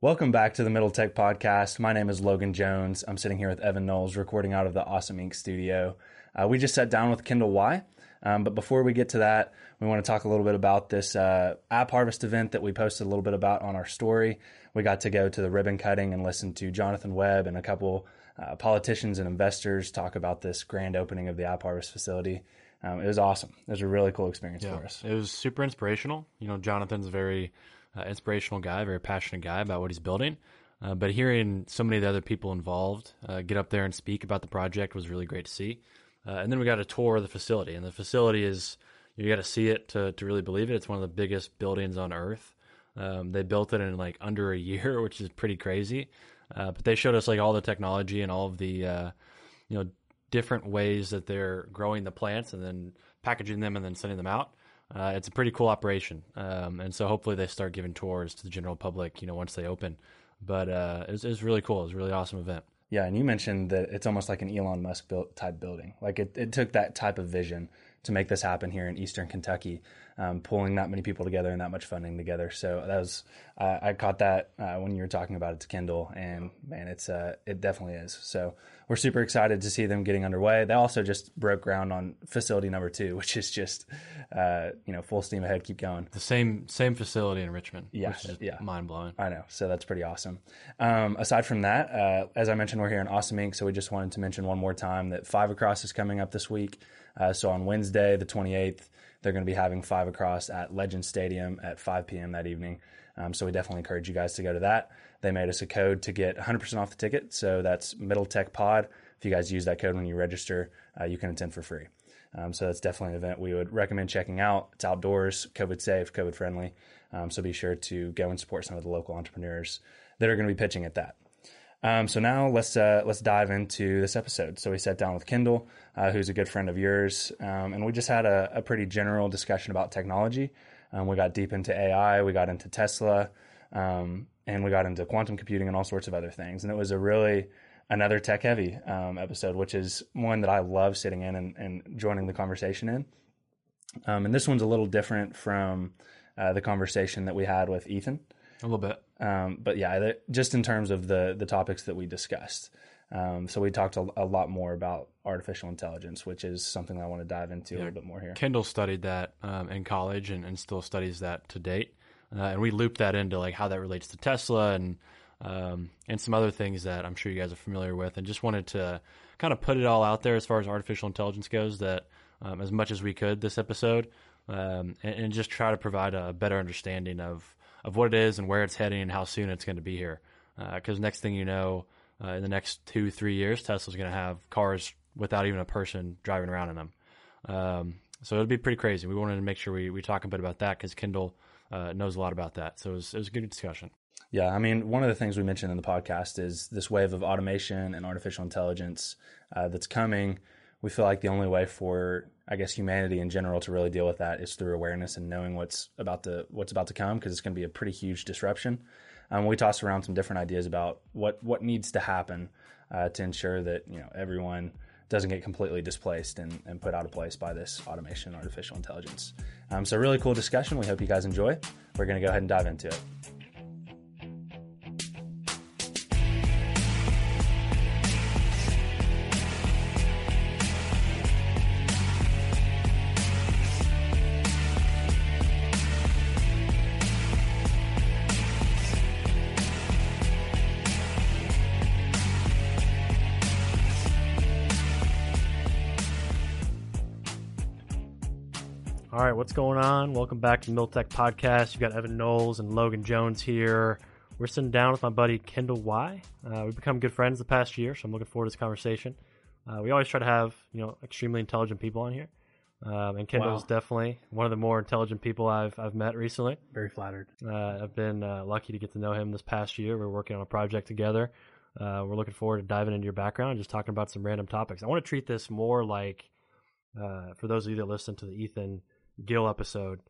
Welcome back to the Middle Tech Podcast. My name is Logan Jones. I'm sitting here with Evan Knowles, recording out of the Awesome Inc. studio. Uh, we just sat down with Kendall Y. Um, but before we get to that, we want to talk a little bit about this uh, App Harvest event that we posted a little bit about on our story. We got to go to the ribbon cutting and listen to Jonathan Webb and a couple uh, politicians and investors talk about this grand opening of the App Harvest facility. Um, it was awesome. It was a really cool experience Yeah, for us. it was super inspirational. You know, Jonathan's very uh, inspirational guy, very passionate guy about what he's building. Uh, but hearing so many of the other people involved uh, get up there and speak about the project was really great to see. Uh, and then we got a tour of the facility, and the facility is you got to see it to to really believe it. It's one of the biggest buildings on Earth. Um, they built it in like under a year, which is pretty crazy. Uh, but they showed us like all the technology and all of the uh, you know different ways that they're growing the plants and then packaging them and then sending them out. Uh, it's a pretty cool operation, um, and so hopefully they start giving tours to the general public. You know, once they open. But uh, it, was, it was really cool. It was a really awesome event. Yeah, and you mentioned that it's almost like an Elon Musk built type building. Like it, it took that type of vision to make this happen here in Eastern Kentucky, um, pulling that many people together and that much funding together. So that was uh, I caught that uh, when you were talking about it to Kendall, and man, it's uh, it definitely is. So we're super excited to see them getting underway. They also just broke ground on facility number two, which is just uh, you know full steam ahead, keep going. The same same facility in Richmond. Yeah, which is yeah. mind blowing. I know. So that's pretty awesome. Um, aside from that, uh, as I mentioned, we're here in Awesome Inc. So we just wanted to mention one more time that Five Across is coming up this week. Uh, so on Wednesday, the 28th, they're going to be having Five Across at Legend Stadium at 5 p.m. that evening. Um, so we definitely encourage you guys to go to that. They made us a code to get 100% off the ticket. So that's Middle Tech Pod. If you guys use that code when you register, uh, you can attend for free. Um, so that's definitely an event we would recommend checking out. It's outdoors, COVID safe, COVID friendly. Um, so be sure to go and support some of the local entrepreneurs that are going to be pitching at that. Um, so now let's uh, let's dive into this episode. So we sat down with Kendall, uh, who's a good friend of yours, um, and we just had a, a pretty general discussion about technology. Um, we got deep into AI, we got into Tesla, um, and we got into quantum computing and all sorts of other things. And it was a really another tech heavy um, episode, which is one that I love sitting in and, and joining the conversation in. Um, and this one's a little different from uh, the conversation that we had with Ethan. A little bit. Um, but yeah, the, just in terms of the the topics that we discussed. Um, so we talked a, a, lot more about artificial intelligence, which is something I want to dive into a little bit more here. Kendall studied that um, in college and, and still studies that to date. Uh, and we looped that into like how that relates to Tesla and um, and some other things that I'm sure you guys are familiar with, and just wanted to kind of put it all out there as far as artificial intelligence goes. That um, as much as we could this episode, um, and, and, just try to provide a better understanding of of what it is and where it's heading and how soon it's going to be here. Because uh, next thing you know, uh, in the next two three years, Tesla's going to have cars without even a person driving around in them. Um, so it'll be pretty crazy. We wanted to make sure we, we talk a bit about that because Kendall uh, knows a lot about that. So it was, it was a good discussion. Yeah, I mean, one of the things we mentioned in the podcast is this wave of automation and artificial intelligence uh, that's coming. We feel like the only way for, I guess, humanity in general to really deal with that is through awareness and knowing what's about to what's about to come because it's going to be a pretty huge disruption. Um, we tossed around some different ideas about what what needs to happen uh, to ensure that you know everyone doesn't get completely displaced and, and put out of place by this automation artificial intelligence. Um, so, really cool discussion. We hope you guys enjoy. We're going to go ahead and dive into it. Right, what's going on? Welcome back to Middle Tech Podcast. You got Evan Knowles and Logan Jones here. We're sitting down with my buddy Kendall Y. Uh, we've become good friends the past year, so I'm looking forward to this conversation. Uh, we always try to have you know extremely intelligent people on here, um, and Kendall's Wow. definitely one of the more intelligent people I've I've met recently. Very flattered. Uh, I've been uh, lucky to get to know him this past year. We're working on a project together. Uh, we're looking forward to diving into your background and just talking about some random topics. I want to treat this more like, uh, for those of you that listen to the Ethan Gill episode,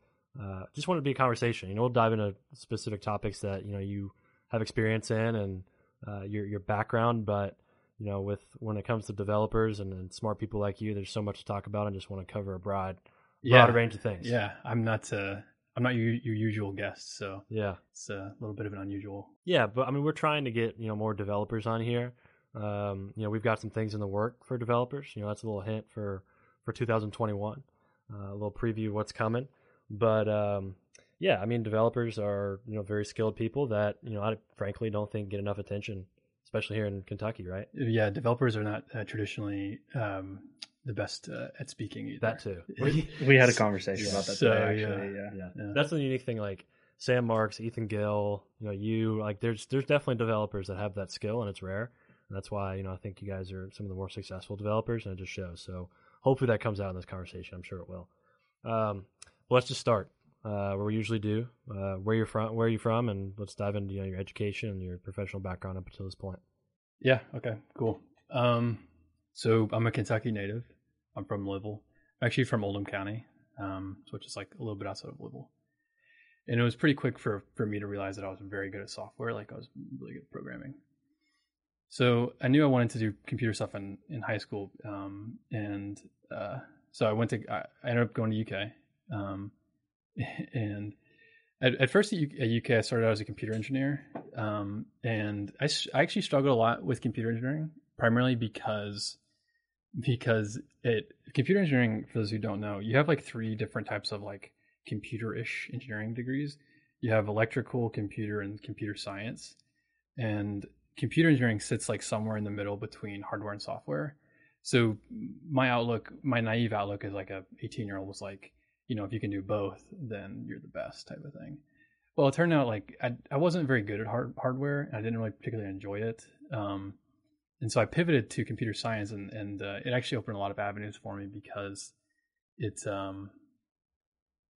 uh, just want to be a conversation. You know, we'll dive into specific topics that you know you have experience in and uh, your your background, but you know, with when it comes to developers and, and smart people like you, there's so much to talk about. I just want to cover a broad, broad range of things. Yeah, I'm not. Uh, I'm not your, your usual guest, so Yeah. it's a little bit of an unusual. Yeah, but I mean, we're trying to get you know more developers on here. Um, you know, we've got some things in the work for developers. You know, that's a little hint for for 2021. Uh, a little preview of what's coming. But um, yeah, I mean, developers are you know very skilled people that you know I frankly don't think get enough attention, especially here in Kentucky, right? Yeah, developers are not uh, traditionally um, the best uh, at speaking either. That too. We had a conversation Yeah. about that So, today, yeah. actually. Yeah. yeah. Yeah. that's the unique thing. Like Sam Marks, Ethan Gill, you know, you like there's there's definitely developers that have that skill, and it's rare. And that's why you know I think you guys are some of the more successful developers, and it just shows. So hopefully that comes out in this conversation. I'm sure it will. Um, well, let's just start uh, where we usually do. Uh, where you're from, where are you from, and let's dive into you know, your education and your professional background up until this point. Yeah. Okay. Cool. Um, so I'm a Kentucky native. I'm from Louisville. I'm actually from Oldham County, um, which is like a little bit outside of Louisville. And it was pretty quick for for me to realize that I was very good at software. Like I was really good at programming. So I knew I wanted to do computer stuff in in high school, um, and uh, so I went to. I I ended up going to UK, um, and at, at first at UK I started out as a computer engineer, um, and I actually struggled a lot with computer engineering, primarily because because it computer engineering for those who don't know you have like three different types of like computer-ish engineering degrees you have electrical computer and computer science and computer engineering sits like somewhere in the middle between hardware and software. So my outlook my naive outlook is like a 18 year old was like you know if you can do both then you're the best type of thing. Well it turned out like i, I wasn't very good at hard, hardware and i didn't really particularly enjoy it. Um, and so I pivoted to computer science, and and uh, it actually opened a lot of avenues for me because it's um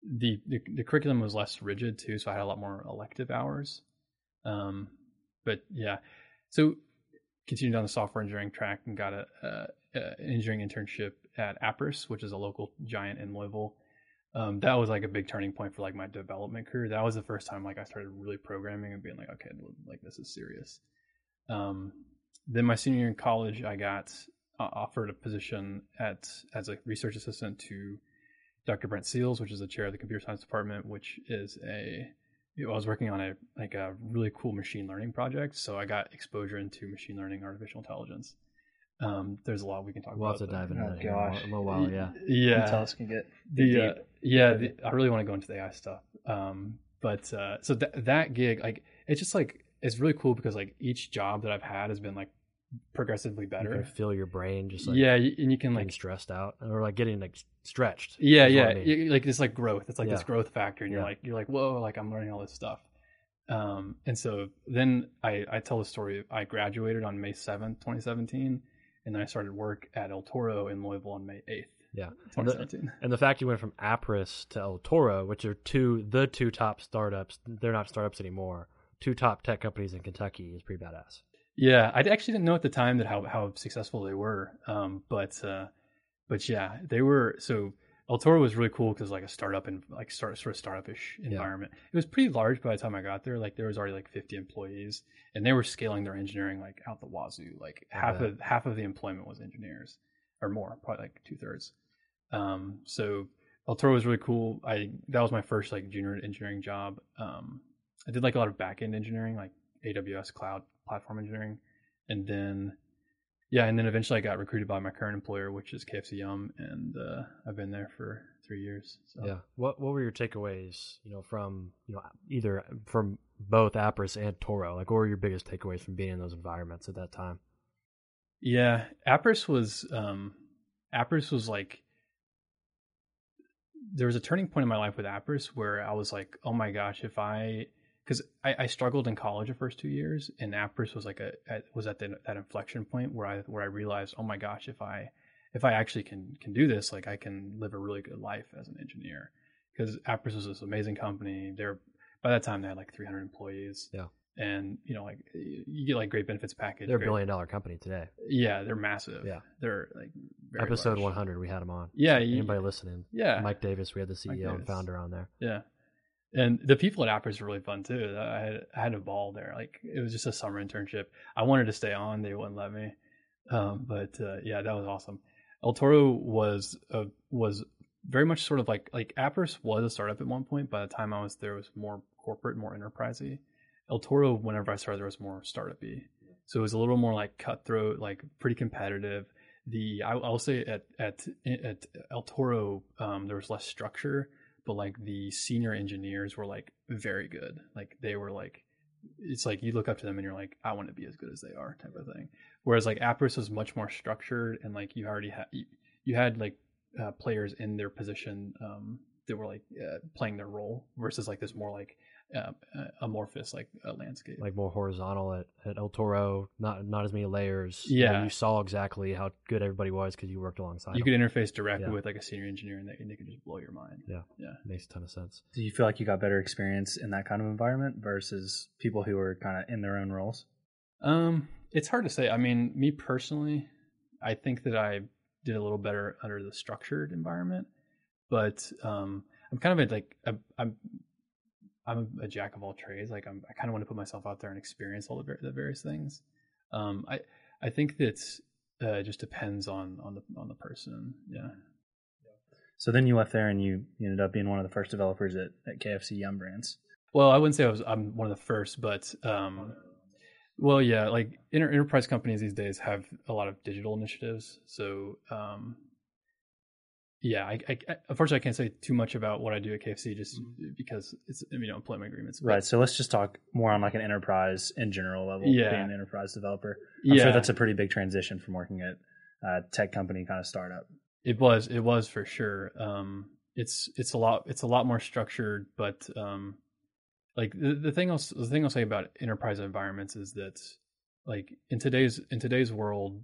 the, the the curriculum was less rigid too, so I had a lot more elective hours. Um, but yeah, so continued on the software engineering track and got a, engineering internship at Appriss, which is a local giant in Louisville. Um, that was like a big turning point for like my development career. That was the first time like I started really programming and being like, okay, like this is serious. Um, then my senior year in college, I got uh, offered a position at as a research assistant to Dr. Brent Seales, which is the chair of the computer science department, which is a I was working on a like a really cool machine learning project, so I got exposure into machine learning, artificial intelligence. Um, there's a lot we can talk We'll have about. to dive but- into Oh, that in a gosh. while- in a little while. Yeah. yeah. Tell us can get The uh, deep. yeah, the, I really want to go into the AI stuff. Um, but uh, so that that gig, like, it's just like it's really cool because like each job that I've had has been like progressively You better. can feel your brain just like yeah, and you can like stressed out or like getting like stretched. yeah, yeah, I mean. like it's like growth. It's like this growth factor, and you're Yeah. like you're like whoa, like I'm learning all this stuff. Um, and so then I I tell the story. I graduated on May seventh, 2017, and then I started work at El Toro in Louisville on May eighth, Yeah. And the- 2017. And the fact you went from Appriss to El Toro, which are two the two top startups, they're not startups anymore. Two top tech companies in Kentucky is pretty badass. Yeah, I actually didn't know at the time that how how successful they were. Um, but uh, but yeah, they were. So El Toro was really cool because like a startup and like start sort of startup-ish environment. It was pretty large by the time I got there. Like there was already like 50 employees, and they were scaling their engineering like out the wazoo. Like half bet. of half of the employment was engineers, or more, probably like two thirds. Um, so El Toro was really cool. I that was my first like junior engineering job. Um, I did like a lot of back end engineering, like AWS cloud platform engineering, and then yeah, and then eventually I got recruited by my current employer, which is KFC Yum, and uh, I've been there for three years. So. Yeah. What What were your takeaways? You know, from you know either from both Appriss and Toro. Like, what were your biggest takeaways from being in those environments at that time? Yeah, Appriss was um Appriss was like there was a turning point in my life with Appriss where I was like, oh my gosh, if I because I, I struggled in college the first two years, and Appriss was like a was at the, that inflection point where I where I realized, oh my gosh, if I if I actually can can do this, like I can live a really good life as an engineer. Because Appriss was this amazing company. They're by that time they had like 300 employees. Yeah. And you know, like you get like great benefits package. They're a billion dollar company today. yeah, they're massive. Yeah. they're like very Episode large. 100, we had them on. Yeah, you- anybody listening? Yeah, Mike Davis, we had the CEO and founder on there. yeah, and the people at Appriss were really fun too. I had I had a ball there. Like it was just a summer internship. I wanted to stay on, they wouldn't let me. Um, but uh, yeah, that was awesome. El Toro was uh, was very much sort of like like Appriss was a startup at one point. By the time I was there, it was more corporate, more enterprisey. El Toro, whenever I started, there was more startup-y. So it was a little more like cutthroat, like pretty competitive. The I, I'll say at at at El Toro, um, there was less structure, but like the senior engineers were like very good. Like they were like, it's like you look up to them and you're like, I want to be as good as they are, type of thing. Whereas like Appriss was much more structured and like you already had you, you had like uh, players in their position um, that were like uh, playing their role versus like this more like uh, amorphous like uh, landscape, like more horizontal at, at El Toro, not not as many layers. You know, Yeah. you saw exactly how good everybody was because you worked alongside. you them. could interface directly Yeah. with like a senior engineer and they, and they could just blow your mind. Yeah yeah makes a ton of sense. Do you feel like you got better experience in that kind of environment versus people who are kind of in their own roles? Um, it's hard to say. I mean, me personally, I think that I did a little better under the structured environment, but um, I'm kind of a, like a, I'm I'm a jack of all trades. Like I'm, I kind of want to put myself out there and experience all the, the various things. Um, I I think that uh, it just depends on on the on the person. Yeah. So then you left there and you, you ended up being one of the first developers at, at KFC Yum Brands. Well, I wouldn't say I was. I'm one of the first, but um, well, yeah, like inter- enterprise companies these days have a lot of digital initiatives. So, um, yeah, I, I, I unfortunately I can't say too much about what I do at KFC just because it's you know employment agreements. But Right. So let's just talk more on like an enterprise in general level, Yeah. being an enterprise developer. I'm yeah, sure that's a pretty big transition from working at a tech company kind of startup. it was it was for sure. Um, it's it's a lot it's a lot more structured, but um, like the, the thing I'll the thing I'll say about enterprise environments is that like in today's in today's world,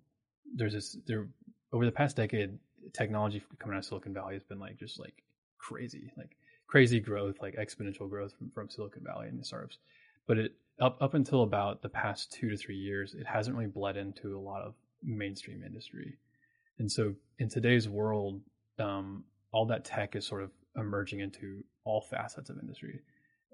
there's this there over the past decade, technology coming out of Silicon Valley has been like just like crazy, like crazy growth, like exponential growth from, from Silicon Valley and the startups. But it up up until about the past two to three years, it hasn't really bled into a lot of mainstream industry. And so in today's world, um, all that tech is sort of emerging into all facets of industry.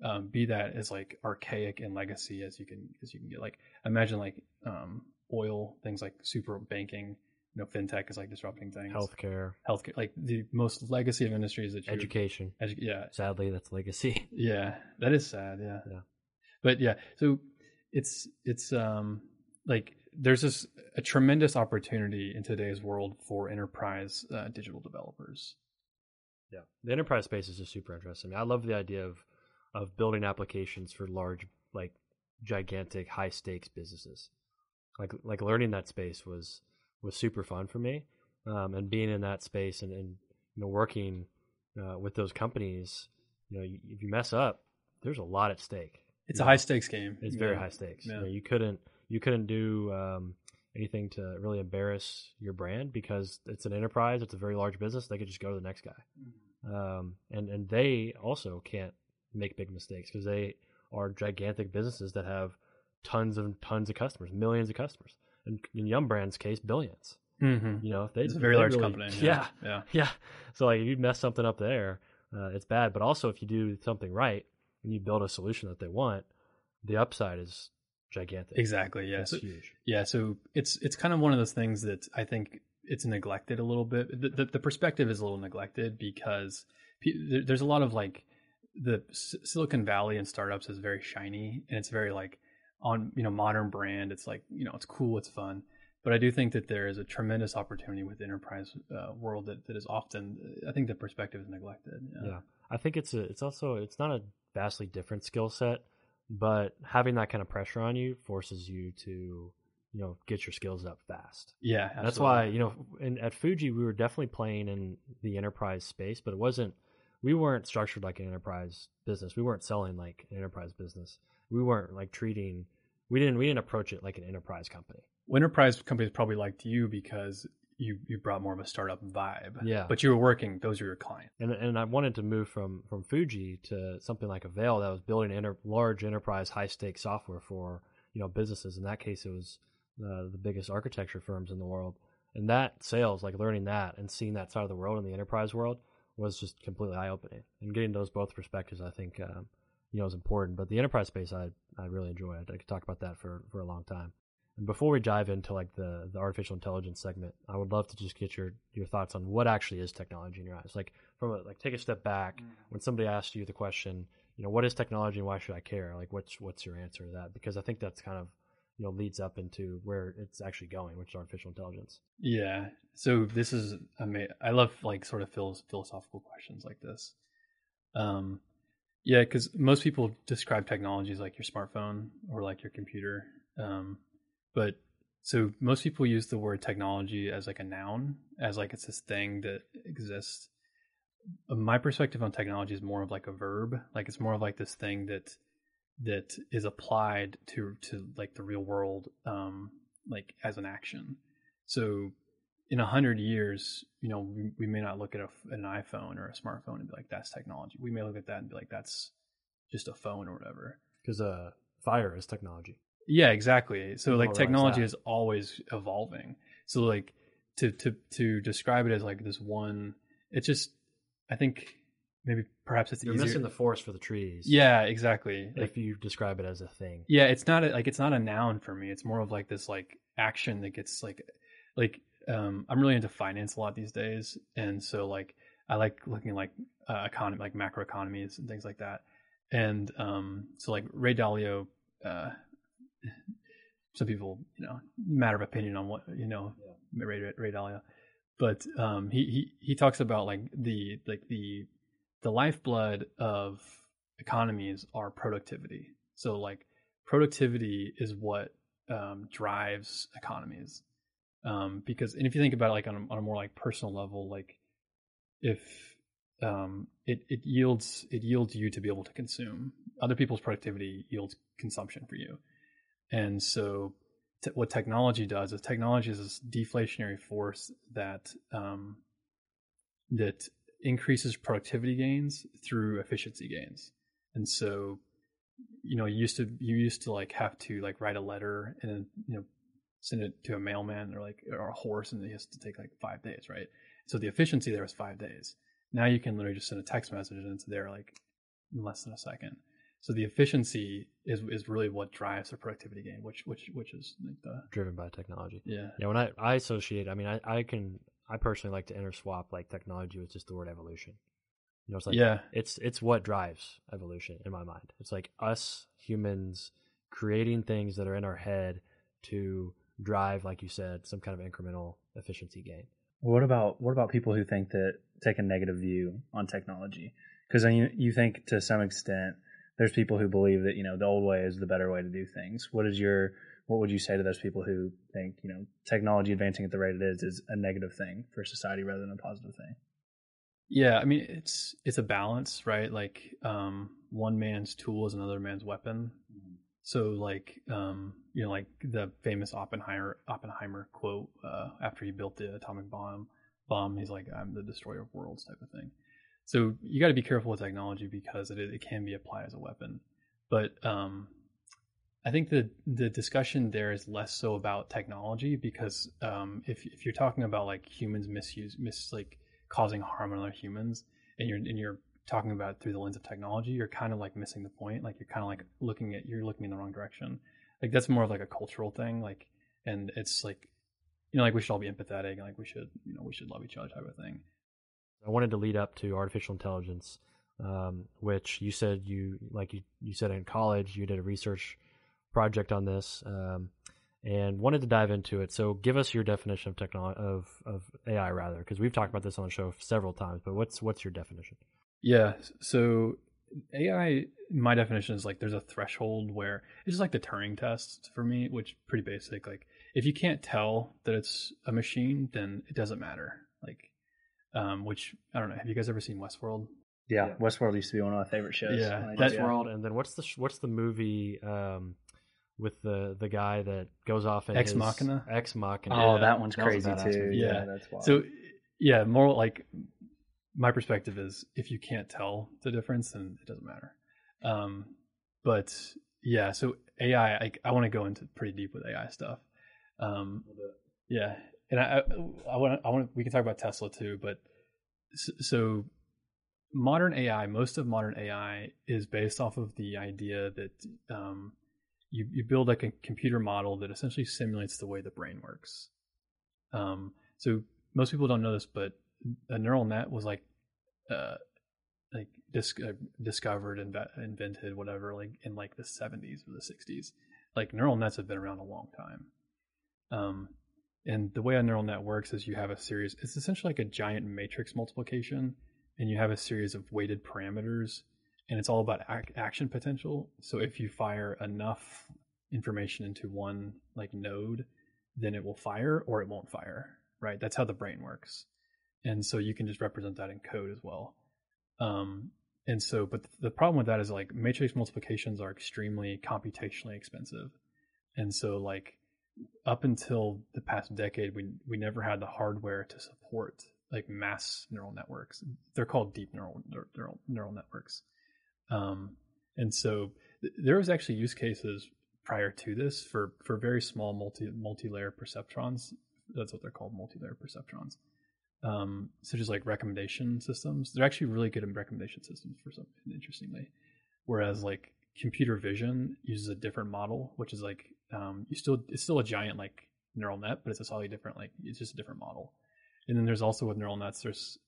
Um, be that as like archaic and legacy as you can as you can get. Like imagine like um, oil things like super banking. You know, fintech is like disrupting things. Healthcare, healthcare, like the most legacy of industries that you education. Edu- yeah, Sadly, that's legacy. yeah, that is sad. Yeah. Yeah. But yeah, so it's it's um like there's this a tremendous opportunity in today's world for enterprise uh, digital developers. Yeah, the enterprise space is just super interesting. I love the idea of of building applications for large, like gigantic, high stakes businesses. Like like learning that space was was super fun for me, um, and being in that space and, and you know working uh, with those companies. You know, you, if you mess up, there's a lot at stake. It's Yeah. a high stakes game. It's very Yeah. high stakes. Yeah. You, know, you couldn't you couldn't do um, anything to really embarrass your brand because it's an enterprise. It's a very large business. They could just go to the next guy, Mm-hmm. um, and and they also can't make big mistakes because they are gigantic businesses that have tons and tons of customers, millions of customers. And in Yum Brand's case, billions. Mhm. You know, if they, It's a very large really- company. Yeah, Yeah. yeah. So like if you mess something up there, uh, it's bad. But also if you do something right and you build a solution that they want, the upside is gigantic. Exactly. Yeah. It's So, huge. yeah. So it's it's kind of one of those things that I think it's neglected a little bit. The, the, the perspective is a little neglected because there, there's a lot of like the S- Silicon Valley and startups is very shiny and it's very like on you know modern brand. It's like you know it's cool, it's fun. But I do think that there is a tremendous opportunity with the enterprise uh, world that, that is often I think the perspective is neglected. Yeah. I think it's a it's also it's not a vastly different skill set, but having that kind of pressure on you forces you to you know get your skills up fast. Yeah. That's why you know in, at Fuji we were definitely playing in the enterprise space, but it wasn't. We weren't structured like an enterprise business. We weren't selling like an enterprise business. We weren't like treating. We didn't. We didn't approach it like an enterprise company. Well, enterprise companies probably liked you because you you brought more of a startup vibe. Yeah. But you were working; those are your clients. And and I wanted to move from from Fuji to something like Avail that was building enter, large enterprise high stakes software for you know businesses. In that case, it was uh, the biggest architecture firms in the world. And that sales, like learning that and seeing that side of the world in the enterprise world, was just completely eye opening. And getting those both perspectives, I think, um, you know, is important. But the enterprise space, I I really enjoy. I, I could talk about that for for a long time. And before we dive into like the the artificial intelligence segment, I would love to just get your your thoughts on what actually is technology in your eyes. Like from a, like take a step back when somebody asks you the question, you know, what is technology and why should I care? Like what's what's your answer to that? Because I think that's kind of you know leads up into where it's actually going, which is artificial intelligence. Yeah. So this is ama- I love like sort of philosophical questions like this. Um, yeah, because most people describe technology as like your smartphone or like your computer. Um, but so most people use the word technology as like a noun, as like it's this thing that exists. Uh, My perspective on technology is more of like a verb, like it's more of like this thing that that is applied to to like the real world, um, like as an action. So in a hundred years, you know, we, we may not look at a, an iPhone or a smartphone and be like, that's technology. We may look at that and be like, that's just a phone or whatever. Because uh, fire is technology. Yeah, exactly. So like More or less technology that. is always evolving. So like to to to describe it as like this one, it's just I think maybe perhaps it's You're easier. missing the forest for the trees. yeah, exactly. Like if you describe it as a thing. yeah, it's not a, like it's not a noun for me. It's more of like this like action that gets like like um I'm really into finance a lot these days, and so like I like looking like uh, economy like macroeconomies and things like that. And um so like Ray Dalio, uh, some people you know matter of opinion on what you know Ray, Ray Dalio, but um he he he talks about like the like the the lifeblood of economies are productivity. So like productivity is what um, drives economies. Um, because and if you think about it like on a, on a more like personal level, like if um, it it yields it yields you to be able to consume other people's productivity yields consumption for you, and so t- what technology does is technology is this deflationary force that um, that increases productivity gains through efficiency gains. And so, you know, you used to you used to like have to like write a letter and you know send it to a mailman or like or a horse, and it has to take like five days, right? So the efficiency there is five days. Now you can literally just send a text message and it's there like in less than a second. So the efficiency is is really what drives the productivity gain, which which which is like the driven by technology. yeah Yeah, when I, I associate, I mean, I, I can, I personally like to interswap like technology with just the word evolution. You know, it's like, yeah it's, it's what drives evolution in my mind. It's like us humans creating things that are in our head to drive, like you said, some kind of incremental efficiency gain. What about what about people who think that take a negative view on technology? Because you you think to some extent there's people who believe that you know the old way is the better way to do things. What is your what would you say to those people who think you know technology advancing at the rate it is is a negative thing for society rather than a positive thing? Yeah, I mean it's it's a balance, right? Like um one man's tool is another man's weapon. So like um you know like the famous Oppenheimer Oppenheimer quote uh after he built the atomic bomb bomb he's like I'm the destroyer of worlds type of thing. So you got to be careful with technology because it it can be applied as a weapon. But um I think the the discussion there is less so about technology because um if if you're talking about like humans misuse mis like causing harm on other humans and you're and you're talking about through the lens of technology you're kind of like missing the point like you're kind of like looking at you're looking in the wrong direction like that's more of like a cultural thing like and it's like you know like we should all be empathetic and like we should you know we should love each other type of thing I wanted to lead up to artificial intelligence, um, which you said you like you, you said in college you did a research project on this, um, and wanted to dive into it. So, give us your definition of technology of of AI rather, because we've talked about this on the show several times. But what's what's your definition? Yeah. So AI, my definition is like there's a threshold where it's just like the Turing test for me, which pretty basic. Like if you can't tell that it's a machine, then it doesn't matter. Like, um, which I don't know. Have you guys ever seen Westworld? Yeah, Yeah. Westworld used to be one of my favorite shows. Yeah, Like, that's yeah. And then what's the sh- what's the movie um, with the the guy that goes off in Ex his- Machina? Ex Machina. Oh, Yeah, that one's that crazy too. Yeah, Yeah. that's wild. So yeah, more like my perspective is if you can't tell the difference, then it doesn't matter. Um, but yeah, so AI, I, I want to go into pretty deep with AI stuff. Um, yeah, and I I want I want we can talk about Tesla too, but s- so modern AI, most of modern AI is based off of the idea that um, you you build like a computer model that essentially simulates the way the brain works. Um, so most people don't know this, but a neural net was like uh, like dis- uh, discovered and invented whatever like in like the 70s or the 60s like neural nets have been around a long time. Um, and the way a neural net works is you have a series it's essentially like a giant matrix multiplication and you have a series of weighted parameters and it's all about ac- action potential. So if you fire enough information into one like node then it will fire or it won't fire right? That's how the brain works and so you can just represent that in code as well um, and so, but the problem with that is like matrix multiplications are extremely computationally expensive. And so like up until the past decade, we, we never had the hardware to support like mass neural networks. They're called deep neural, neural, neural networks. Um, and so th- there was actually use cases prior to this for, for very small multi, multi-layer perceptrons. That's what they're called, multi-layer perceptrons um, such as like recommendation systems. They're actually really good in recommendation systems for something interestingly. Whereas like computer vision uses a different model, which is like um, you still it's still a giant like neural net, but it's a slightly different like it's just a different model. And then there's also with neural nets there's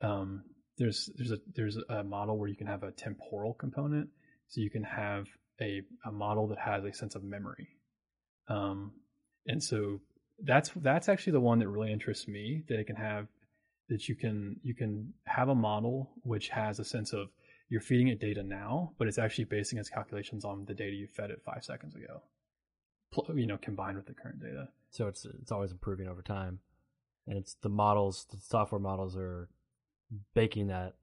um, there's there's a there's a model where you can have a temporal component, so you can have a a model that has a sense of memory. Um, and so that's that's actually the one that really interests me that it can have that you can you can have a model which has a sense of you're feeding it data now but it's actually basing its calculations on the data you fed it five seconds ago you know combined with the current data. So it's it's always improving over time. And it's the models the software models are baking that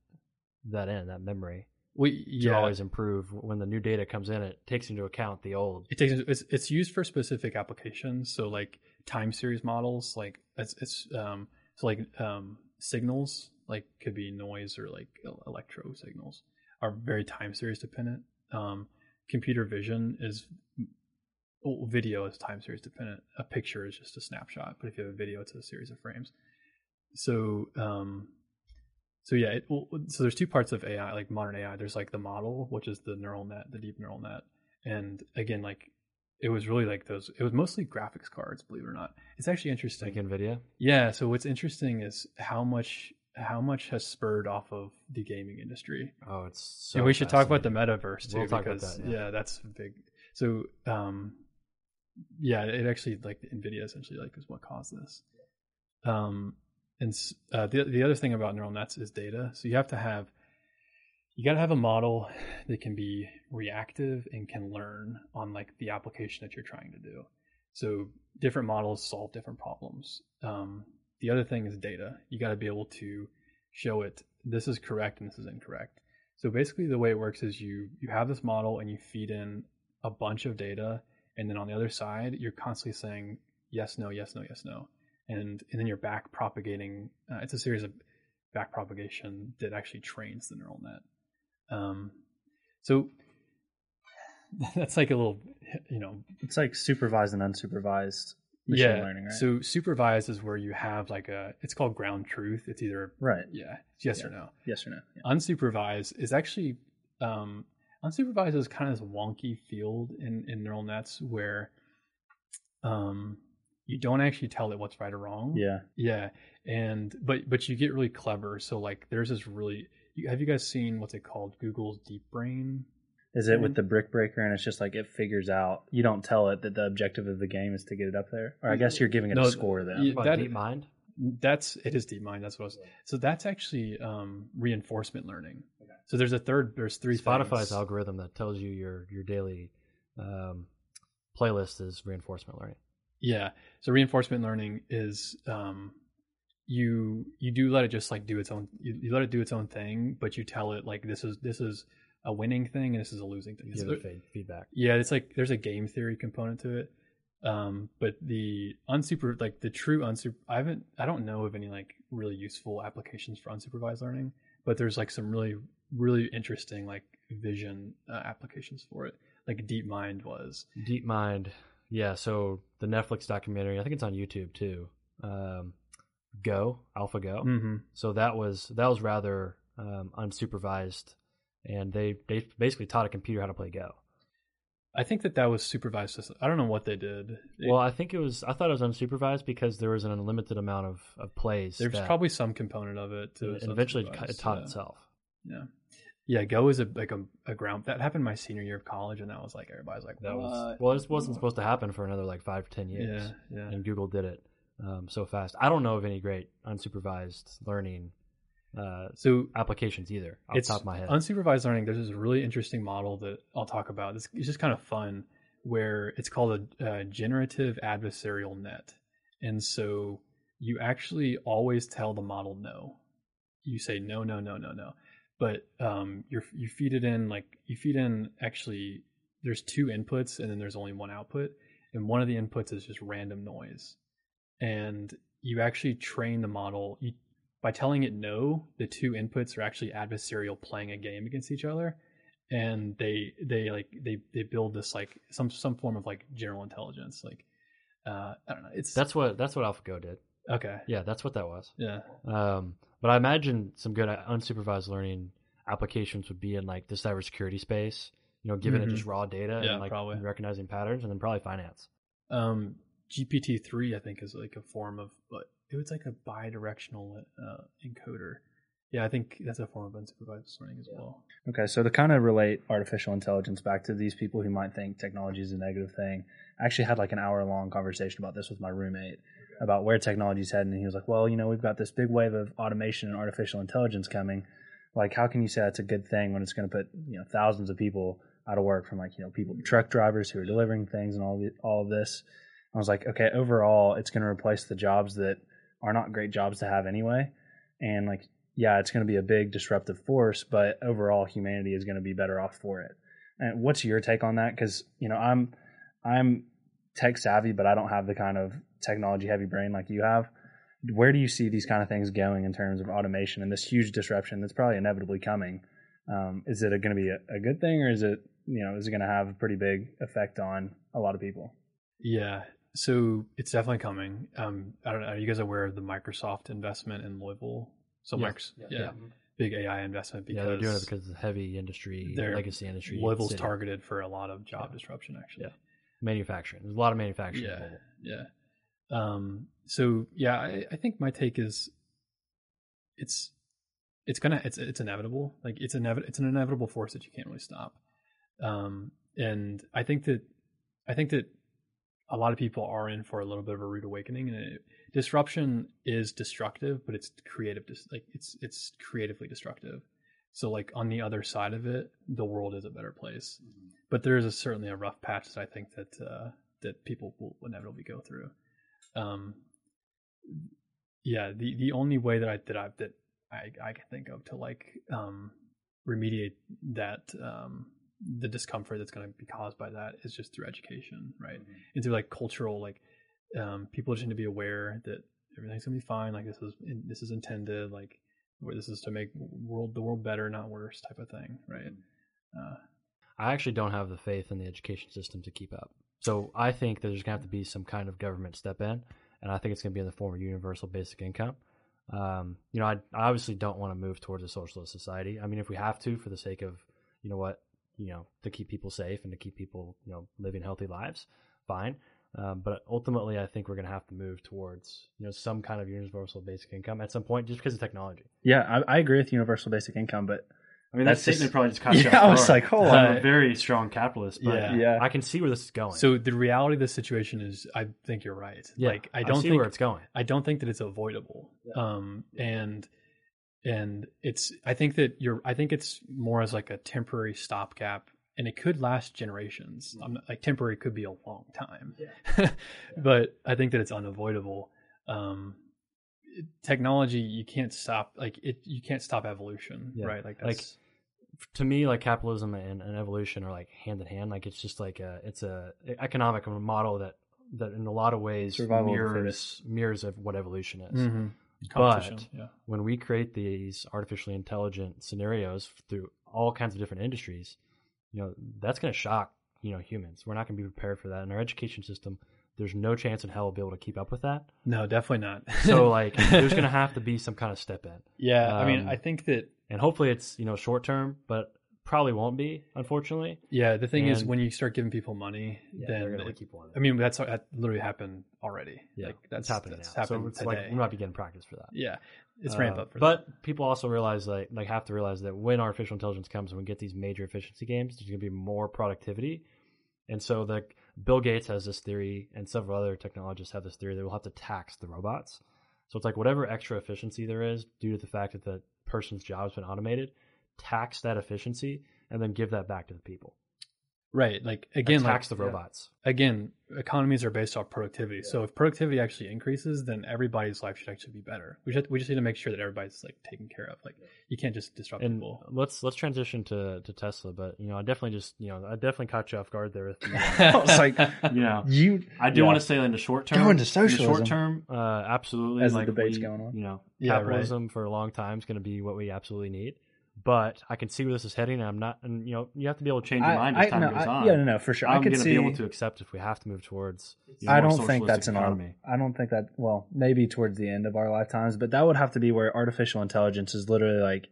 that in that memory we yeah. always improve. When the new data comes in it takes into account the old. It takes it's, it's used for specific applications. So like time series models like it's, it's um so like um signals like could be noise or like electro signals are very time series dependent. Um computer vision is well, video is time series dependent. A picture is just a snapshot but if you have a video it's a series of frames. So um so yeah it, so there's two parts of ai like modern ai there's like the model which is the neural net the deep neural net. And again like it was really like those it was mostly graphics cards believe it or not. It's actually interesting. Like nvidia? Yeah so what's interesting is how much how much has spurred off of the gaming industry. Oh it's so and we should talk about the metaverse too we'll because that, yeah. yeah. that's big. So um yeah it actually like nvidia essentially like is what caused this. Um and uh, the, the other thing about neural nets is data. So you have to have you got to have a model that can be reactive and can learn on like the application that you're trying to do. So different models solve different problems. Um, the other thing is data. You got to be able to show it this is correct and this is incorrect. So basically, the way it works is you you have this model and you feed in a bunch of data, and then on the other side, you're constantly saying yes, no, yes, no, yes, no, and and then you're back propagating. Uh, it's a series of back propagation that actually trains the neural net. Um, so that's like a little, you know, it's like supervised and unsupervised yeah. learning, right? So supervised is where you have like a, it's called ground truth. It's either right, yeah, yes yeah. or no, yes or no. Yeah. Unsupervised is actually, um, unsupervised is kind of this wonky field in in neural nets where, um, you don't actually tell it what's right or wrong. Yeah, yeah, and but but you get really clever. So like, there's this really have you guys seen what's it called? Google's Deep Brain. Is it with the brick breaker and it's just like it figures out? You don't tell it that the objective of the game is to get it up there, or I guess you're giving it no, a score then. Yeah, that, DeepMind. That's it is deep mind. That's what I was. So that's actually um, reinforcement learning. Okay. So there's a third. There's three. Spotify's things. algorithm that tells you your your daily um, playlist is reinforcement learning. Yeah. So reinforcement learning is um, you you do let it just like do its own you, you, let it do its own thing but you tell it like this is this is a winning thing and this is a losing thing. Give it feedback. Yeah it's like there's a game theory component to it um but the unsuper like the true unsuper i haven't i don't know of any like really useful applications for unsupervised learning but there's like some really really interesting like vision uh, applications for it. Like DeepMind was. DeepMind yeah so the netflix documentary i think it's on youtube too um Go, AlphaGo. Mm-hmm. So that was that was rather um, unsupervised, and they they basically taught a computer how to play Go. I think that that was supervised. I don't know what they did. Well, I think it was. I thought it was unsupervised because there was an unlimited amount of, of plays. there's that- probably some component of it to and eventually it taught yeah. itself. Yeah, yeah. Go is a like a, a ground that happened my senior year of college, and that was like everybody's like, That was well. This wasn't supposed to happen for another like five to ten years. Yeah, yeah. and Google did it um, so fast. I don't know of any great unsupervised learning uh, So applications either. Off it's the top of my head, unsupervised learning. There's this really interesting model that I'll talk about. It's, it's just kind of fun, where it's called a, uh generative adversarial net, and so you actually always tell the model no. You say no, no, no, no, no, but um, you you feed it in like you feed in actually. There's two inputs and then there's only one output, and one of the inputs is just random noise, and you actually train the model. You by telling it no, the two inputs are actually adversarial playing a game against each other, and they they like they they build this like some some form of like general intelligence. Like uh, I don't know. It's that's what that's what AlphaGo did. okay. Yeah, that's what that was. Yeah, Um, but I imagine some good uh, unsupervised learning applications would be in like the cybersecurity space. You know, giving Mhm. it just raw data Yeah, and like probably. recognizing patterns, and then probably finance. um, GPT three I think is like a form of but it was like a bidirectional uh, encoder. Yeah, I think that's a form of unsupervised learning as well. Okay, so to kind of relate artificial intelligence back to these people who might think technology is a negative thing, I actually had like an hour long conversation about this with my roommate about where technology is heading. And he was like, well, you know, we've got this big wave of automation and artificial intelligence coming. Like, how can you say that's a good thing when it's going to put, you know, thousands of people out of work from like, you know, people, truck drivers who are delivering things and all, the, all of this? I was like, okay, overall, it's going to replace the jobs that are not great jobs to have anyway. And like, yeah, it's going to be a big disruptive force, but overall, humanity is going to be better off for it. And what's your take on that? Because you know, I'm I'm tech savvy, but I don't have the kind of technology heavy brain like you have. Where do you see these kind of things going in terms of automation and this huge disruption that's probably inevitably coming? Um, is it going to be a, a good thing, or is it you know is it going to have a pretty big effect on a lot of people? Yeah, so it's definitely coming. Um, I don't know. Are you guys aware of the Microsoft investment in Louisville? So, Yes. Microsoft, yeah, big AI investment because yeah, they're doing it because it's a heavy industry, legacy industry. Louisville's city. targeted for a lot of job disruption. Actually, Yeah. manufacturing. There's a lot of manufacturing. yeah, yeah. Um, so yeah, I, I think my take is it's it's gonna it's it's inevitable. Like it's inevit it's an inevitable force that you can't really stop. Um, and I think that I think that a lot of people are in for a little bit of a rude awakening, and it, disruption is destructive, but it's creative like it's it's creatively destructive. So like on the other side of it, the world is a better place. But there is a, certainly a rough patch that I think that uh, that people will inevitably go through. Um, yeah, the the only way that I that I that I I can think of to like um, remediate that um, the discomfort that's going to be caused by that is just through education, right? And through like cultural like um, people just need to be aware that everything's gonna be fine. Like this is this is intended. Like where this is to make world the world better, not worse, type of thing, right? Uh, I actually don't have the faith in the education system to keep up. So I think that there's going to have to be some kind of government step in, and I think it's going to be in the form of universal basic income. Um, you know, I, I obviously don't want to move towards a socialist society. I mean, if we have to, for the sake of, you know what, you know, to keep people safe and to keep people, you know, living healthy lives, fine. Um, but ultimately, I think we're going to have to move towards, you know, some kind of universal basic income at some point, just because of technology. Yeah, I, I agree with universal basic income, but I mean, That's that statement just- probably just caught you yeah, off I was like, hold I'm a very strong capitalist, but Yeah. Yeah. I can see where this is going. so the reality of the situation is, I think you're right. yeah, like I don't see think where it's going. I don't think that it's avoidable. Um, and and it's I think that you're I think it's more as like a temporary stopgap, and it could last generations. I'm not, like temporary could be a long time, but I think that it's unavoidable. Um, technology you can't stop like it you can't stop evolution Yeah. right like Like, to me, like capitalism and, and evolution are like hand in hand. Like it's just like a it's a economic model that that in a lot of ways Survival mirrors mirrors of what evolution is. Mhm. But yeah when we create these artificially intelligent scenarios through all kinds of different industries, you know that's going to shock you know humans. We're not going to be prepared for that. In our education system, there's no chance in hell we'll be able to keep up with that. no definitely not So like, there's going to have to be some kind of step in. yeah i mean um, i think that and hopefully it's you know short term but probably won't be, unfortunately. Yeah, the thing is, when you start giving people money, Yeah, then they're gonna keep wanting. I mean, that's that literally happened already. yeah, like, that's happening that's now. happened so it's today. like we might be getting practice for that. yeah, it's Uh, ramp up for but that. people also realize like like have to realize that when artificial intelligence comes and we get these major efficiency games, there's going to be more productivity. And so the Bill Gates has this theory, and several other technologists have this theory that we'll have to tax the robots. So it's like whatever extra efficiency there is due to the fact that the person's job has been automated, tax that efficiency, and then give that back to the people. Right, like Again, again, like, tax the robots. again, economies are based off productivity. So if productivity actually increases, then everybody's life should actually be better. We just we just need to make sure that everybody's like taken care of. Like you can't just disrupt And people. let's let's transition to, to Tesla, but you know I definitely just you know I definitely caught you off guard there with the, I was like, You know, you. I do Yeah. want to say in the short term, Go into in the socialism. short term, Uh, absolutely. As the like debate's we- going on. You know, Yeah, right. capitalism for a long time is going to be what we absolutely need. But I can see where this is heading. And I'm not, and you know, you have to be able to change your I, mind I, as time no, goes I- on. yeah, no, no, for sure. I I'm going to see. be able to accept if we have to move towards. you know, I don't think that's an. economy. I don't think that. Well, maybe towards the end of our lifetimes, but that would have to be where artificial intelligence is literally like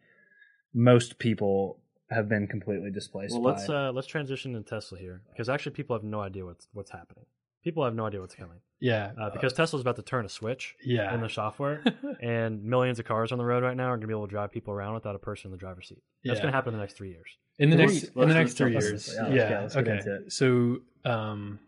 most people have been completely displaced. Well, let's uh, let's transition to Tesla here because actually people have no idea what's what's happening. People have no idea what's coming yeah, uh, because Tesla's about to turn a switch yeah, in the software, and millions of cars on the road right now are going to be able to drive people around without a person in the driver's seat. That's Yeah. going to happen in the next three years. in the Three- next in let's the next three Let's- years. yeah, let's Yeah, get- let's get okay. So, um,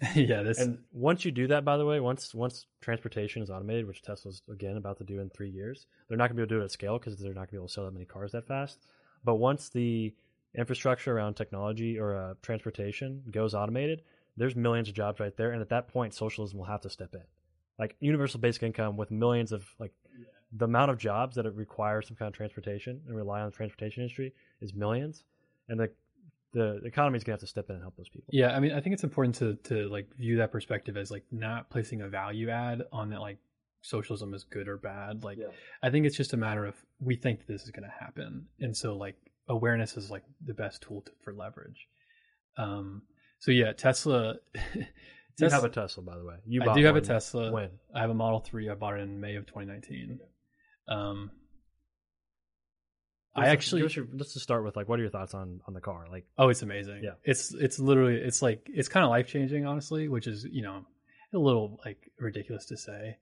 yeah, this And once you do that, by the way, once once transportation is automated, which Tesla's again about to do in three years, they're not going to be able to do it at scale because they're not going to be able to sell that many cars that fast. But once the infrastructure around technology or uh, transportation goes automated, there's millions of jobs right there, and at that point, socialism will have to step in. Like universal basic income with millions of like the amount of jobs that it requires some kind of transportation and rely on the transportation industry is millions, and the the economy is going to have to step in and help those people. Yeah, I mean, I think it's important to to like view that perspective as like not placing a value add on that like socialism is good or bad. Like, Yeah. I think it's just a matter of we think that this is going to happen, and so like awareness is like the best tool to, for leverage. Um. So yeah, Tesla. You have a Tesla, by the way. You I do have a. Tesla. When? I have a Model Three. I bought it in May of 2019. Um. I Give us a- actually your- let's just start with like, what are your thoughts on on the car? Like, Oh, it's amazing. Yeah. It's it's literally it's like it's kind of life changing, honestly, which is you know a little like ridiculous to say,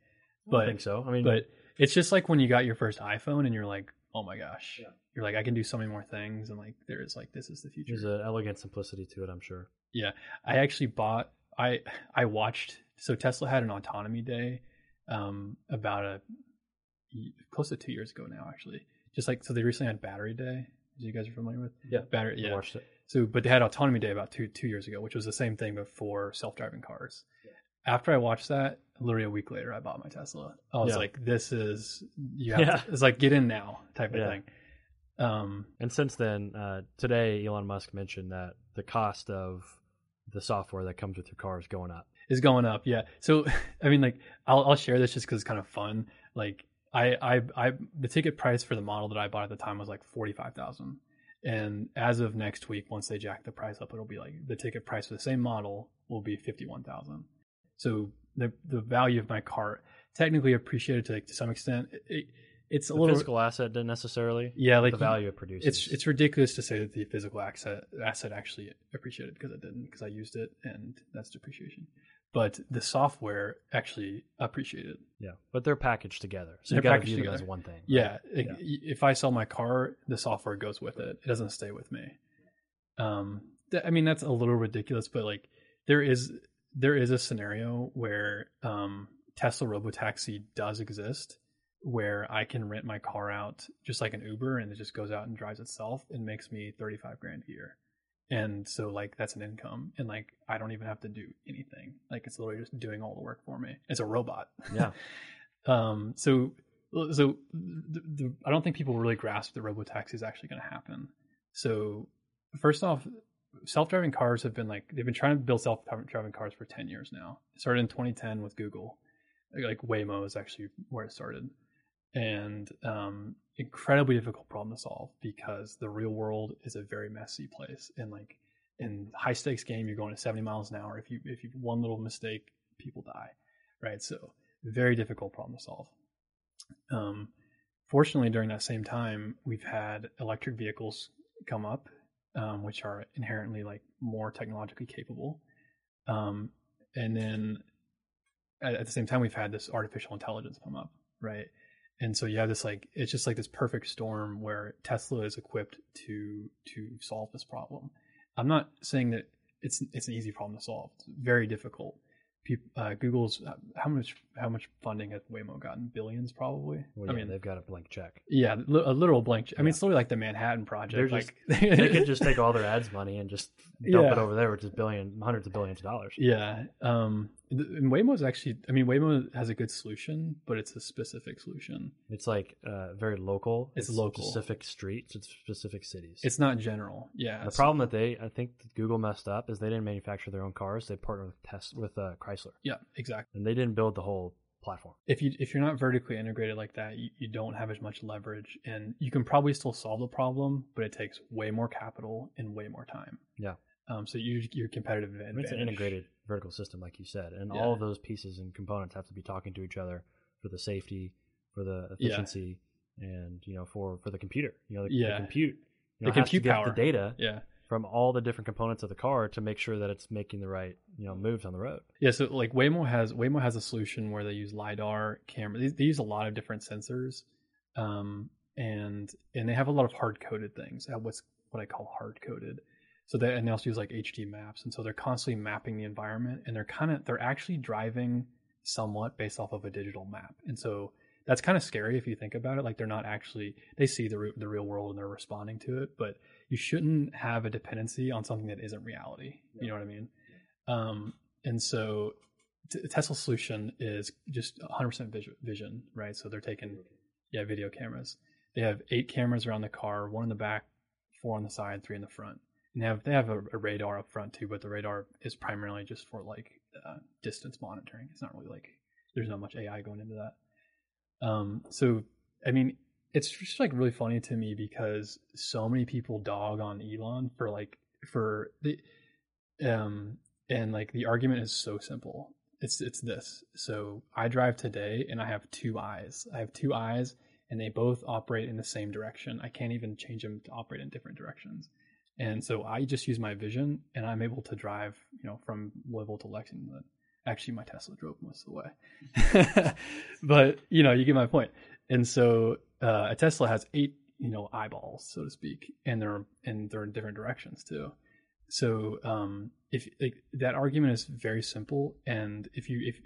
but I think so. I mean, but it's just like when you got your first iPhone and you're like, oh my gosh, Yeah. you're like I can do so many more things, and like there is like this is the future. there's an elegant simplicity to it. I'm sure. Yeah, I actually bought I I watched so Tesla had an autonomy day um about a close to two years ago now actually just like so they recently had battery day as you guys are familiar with Yeah. battery I yeah watched it. So, but they had autonomy day about two two years ago, which was the same thing before self driving cars. After I watched that, literally a week later, I bought my Tesla. I was Yeah. like, "This is you have Yeah. to, it's like get in now type of Yeah. thing." Um, And since then, uh, today Elon Musk mentioned that the cost of the software that comes with your car is going up. is going up. Yeah. So, I mean, like, I'll I'll share this just because it's kind of fun. Like, I I I the ticket price for the model that I bought at the time was like forty five thousand. And as of next week, once they jack the price up, it'll be like the ticket price for the same model will be fifty one thousand. So the the value of my car technically appreciated to like, to some extent. It, it, it's a The little physical asset didn't necessarily. yeah, like the value it produces. it's it's ridiculous to say that the physical asset asset actually appreciated because it didn't because I used it and that's depreciation. But the software actually appreciated. yeah, but they're packaged together, so They're you got to packaged view them as one thing. Yeah, like, Yeah. y- if I sell my car, the software goes with it. It doesn't stay with me. Um, th- I mean that's a little ridiculous, but like there is there is a scenario where um, Tesla Robotaxi does exist, where I can rent my car out just like an Uber, and it just goes out and drives itself and makes me thirty five grand a year. And so like that's an income, and like I don't even have to do anything. Like it's literally just doing all the work for me. It's a robot. Yeah. Um, so, so the, the, I don't think people really grasp that robotaxi is actually going to happen. So, first off, self-driving cars have been like they've been trying to build self-driving cars for ten years now. It started in 2010 with Google. Like Waymo is actually where it started, and um, incredibly difficult problem to solve because the real world is a very messy place. And like in high stakes game, you're going at 70 miles an hour. If you if you one little mistake, people die, right? So very difficult problem to solve. Um, fortunately, during that same time, we've had electric vehicles come up, um, which are inherently like more technologically capable. Um, and then at, at the same time, we've had this artificial intelligence come up, right? And so you have this like it's just like this perfect storm where Tesla is equipped to to solve this problem. I'm not saying that it's it's an easy problem to solve. It's very difficult. People, uh, Google's how much how much funding has Waymo gotten? Billions, probably. Well, I mean, they've got a blank check. yeah, li- a literal blank. ch- I mean, Yeah. it's literally like the Manhattan Project. They're like They could just take all their ads money and just dump Yeah. it over there, which is billion, hundreds of billions of dollars. Yeah. Um, and Waymo's actually, I mean, Waymo has a good solution, but it's a specific solution. It's like uh, very local. It's local. specific streets. It's specific cities. It's not general. Yeah. the problem that they, I think, that Google messed up is they didn't manufacture their own cars. They partnered with Test with uh, Chrysler, Yeah, exactly. and they didn't build the whole platform. If you if you're not vertically integrated like that, you, you don't have as much leverage, and you can probably still solve the problem, but it takes way more capital and way more time. Yeah. Um. So you your competitive I advantage. mean, it's an integrated vertical system, like you said, and Yeah. all of those pieces and components have to be talking to each other for the safety, for the Yeah. efficiency, and you know, for for the computer. You know, the, Yeah. the compute. You know, The compute get power. the data Yeah. from all the different components of the car to make sure that it's making the right you know moves on the road. Yeah, so like Waymo has Waymo has a solution where they use lidar camera. They, they use a lot of different sensors, um, and and they have a lot of hard coded things. What's what I call hard coded. So they and they also use like HD maps, and so they're constantly mapping the environment, and they're kind of they're actually driving somewhat based off of a digital map, and so that's kind of scary if you think about it. Like they're not actually they see the the real world and they're responding to it, but you shouldn't have a dependency on something that isn't reality. You know what I mean? Um, and so t- Tesla's solution is just 100% vision, vision, right? So they're taking, yeah, video cameras. They have eight cameras around the car, one in the back, four on the side, three in the front. And they have they have a, a radar up front too, but the radar is primarily just for like uh, distance monitoring. It's not really like there's not much AI going into that. Um, so I mean, it's just like really funny to me because so many people dog on Elon for like for the um and like the argument is so simple. It's it's this. So i drive today and i have two eyes. I have two eyes and they both operate in the same direction. I can't even change them to operate in different directions and so i just use my vision and i'm able to drive you know from louisville to lexington. Actually my tesla drove most of the way. But you know you get my point. and so uh, a tesla has eight you know eyeballs so to speak and they're and they're in different directions too. So um, if like, that argument is very simple, and if you if